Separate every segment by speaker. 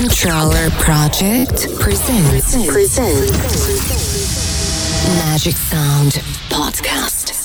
Speaker 1: Controller Project presents, presents Magic Sound Podcast.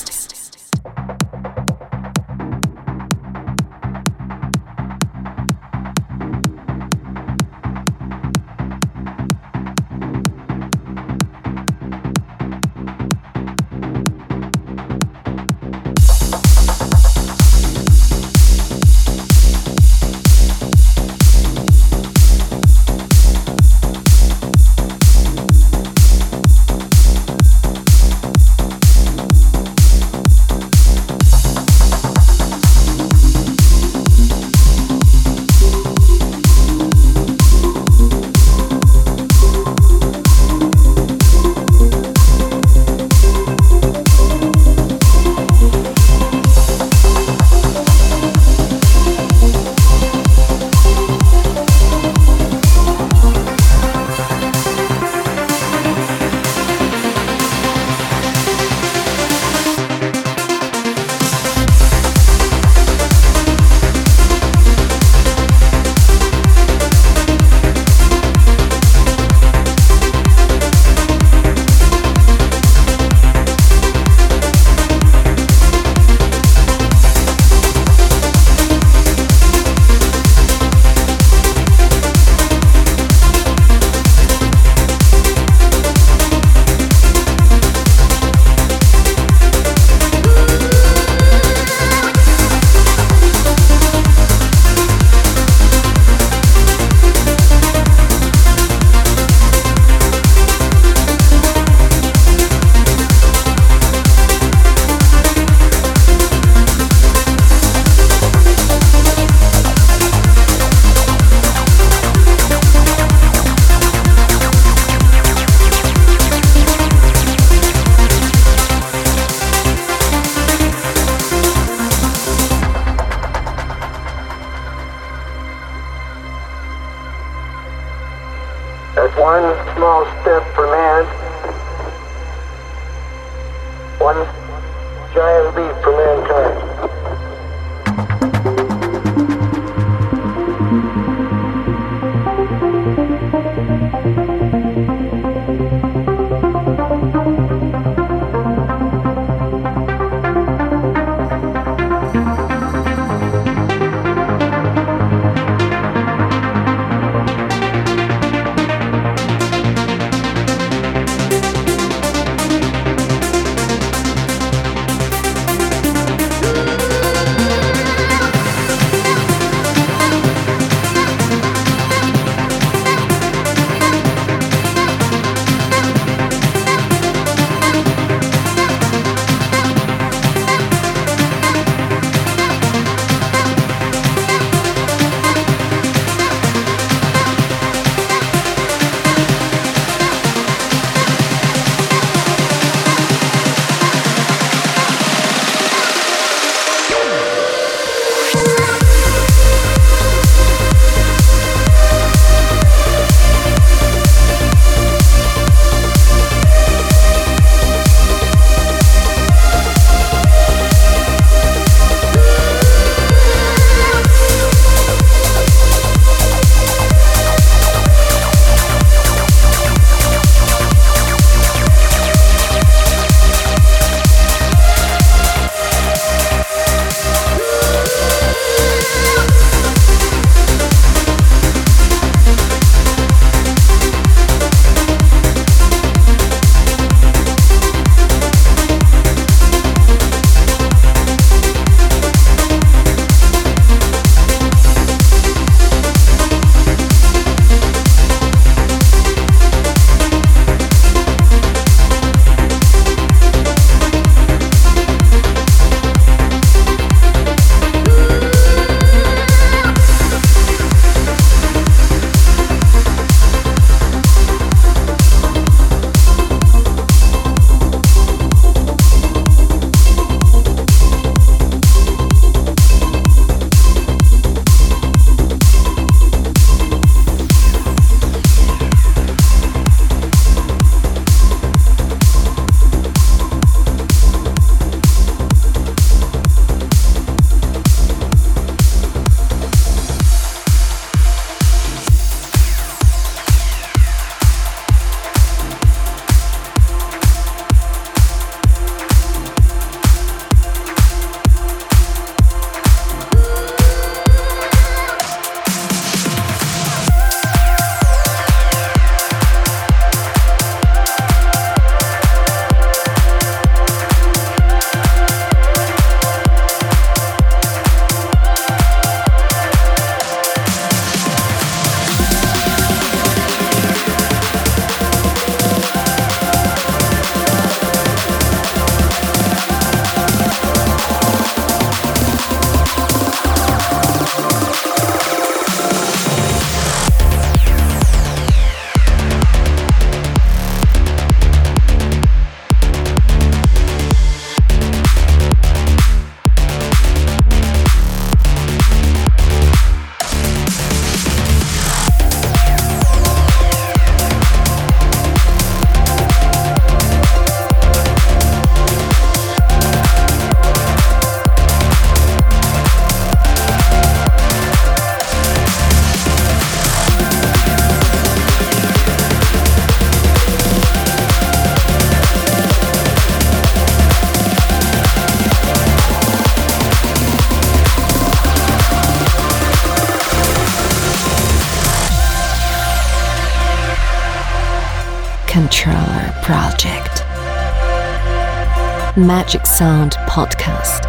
Speaker 2: Magic Sound Podcast.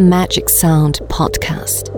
Speaker 1: Magic Sound podcast.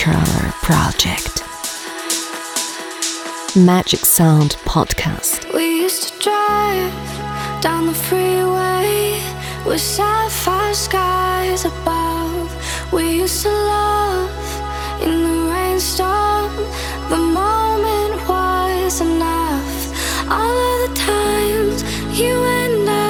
Speaker 1: Controller Project. Magic Sound Podcast.
Speaker 2: We used to drive down the freeway with sapphire skies above. We used to love in the rainstorm. The moment was enough. All of the times you and I,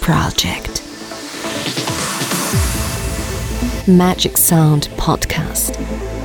Speaker 1: Project. Magic Sound Podcast.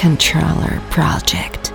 Speaker 1: Controller Project.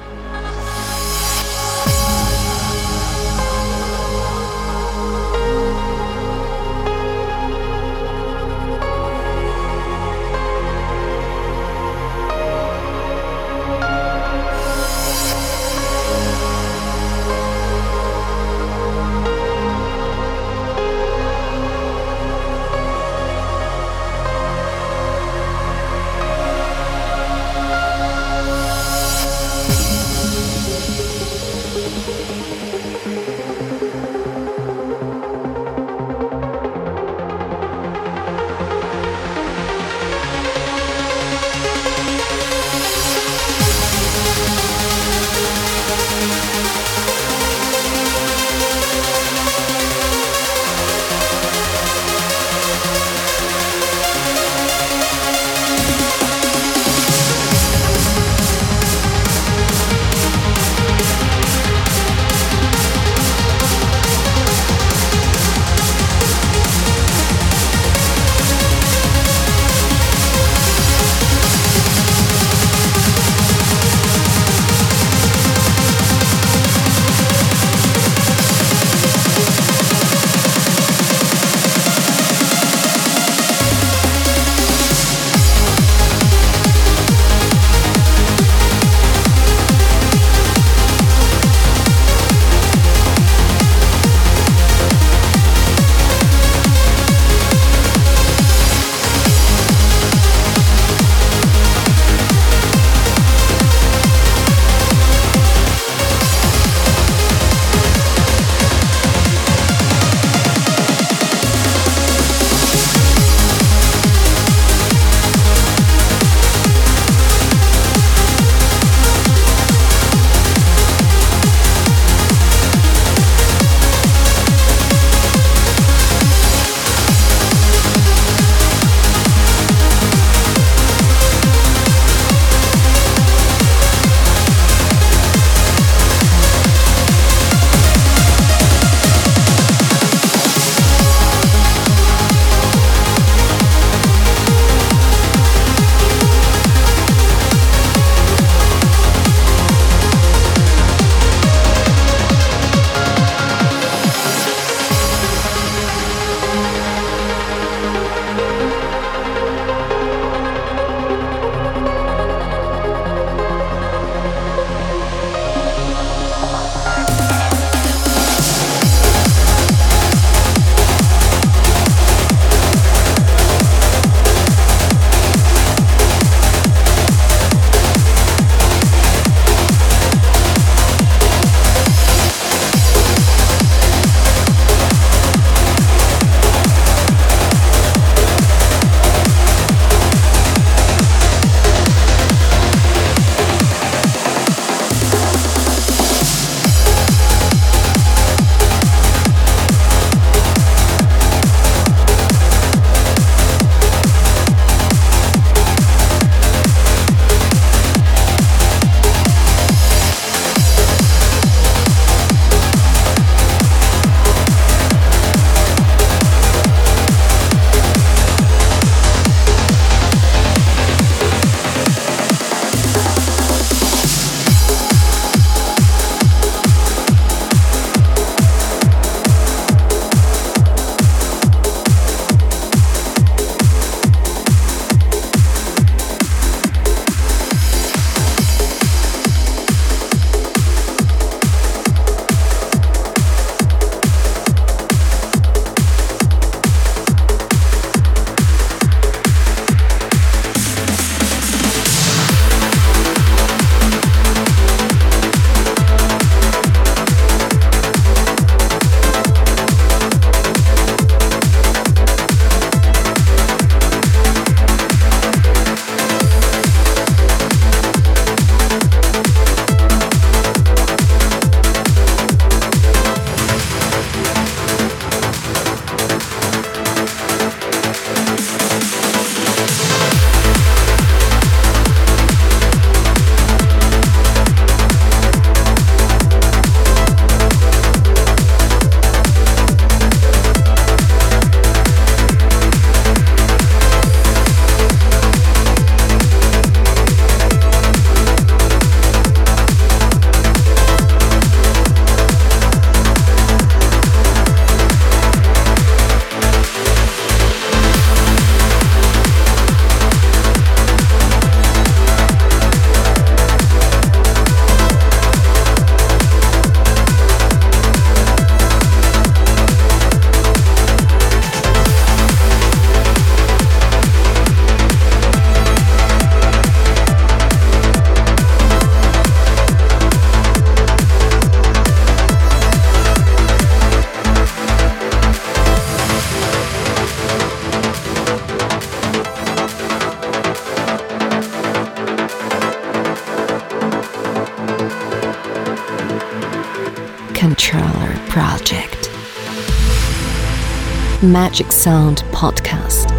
Speaker 1: Magic Sound Podcast.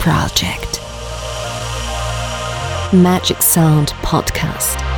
Speaker 1: Project. Magic Sound Podcast.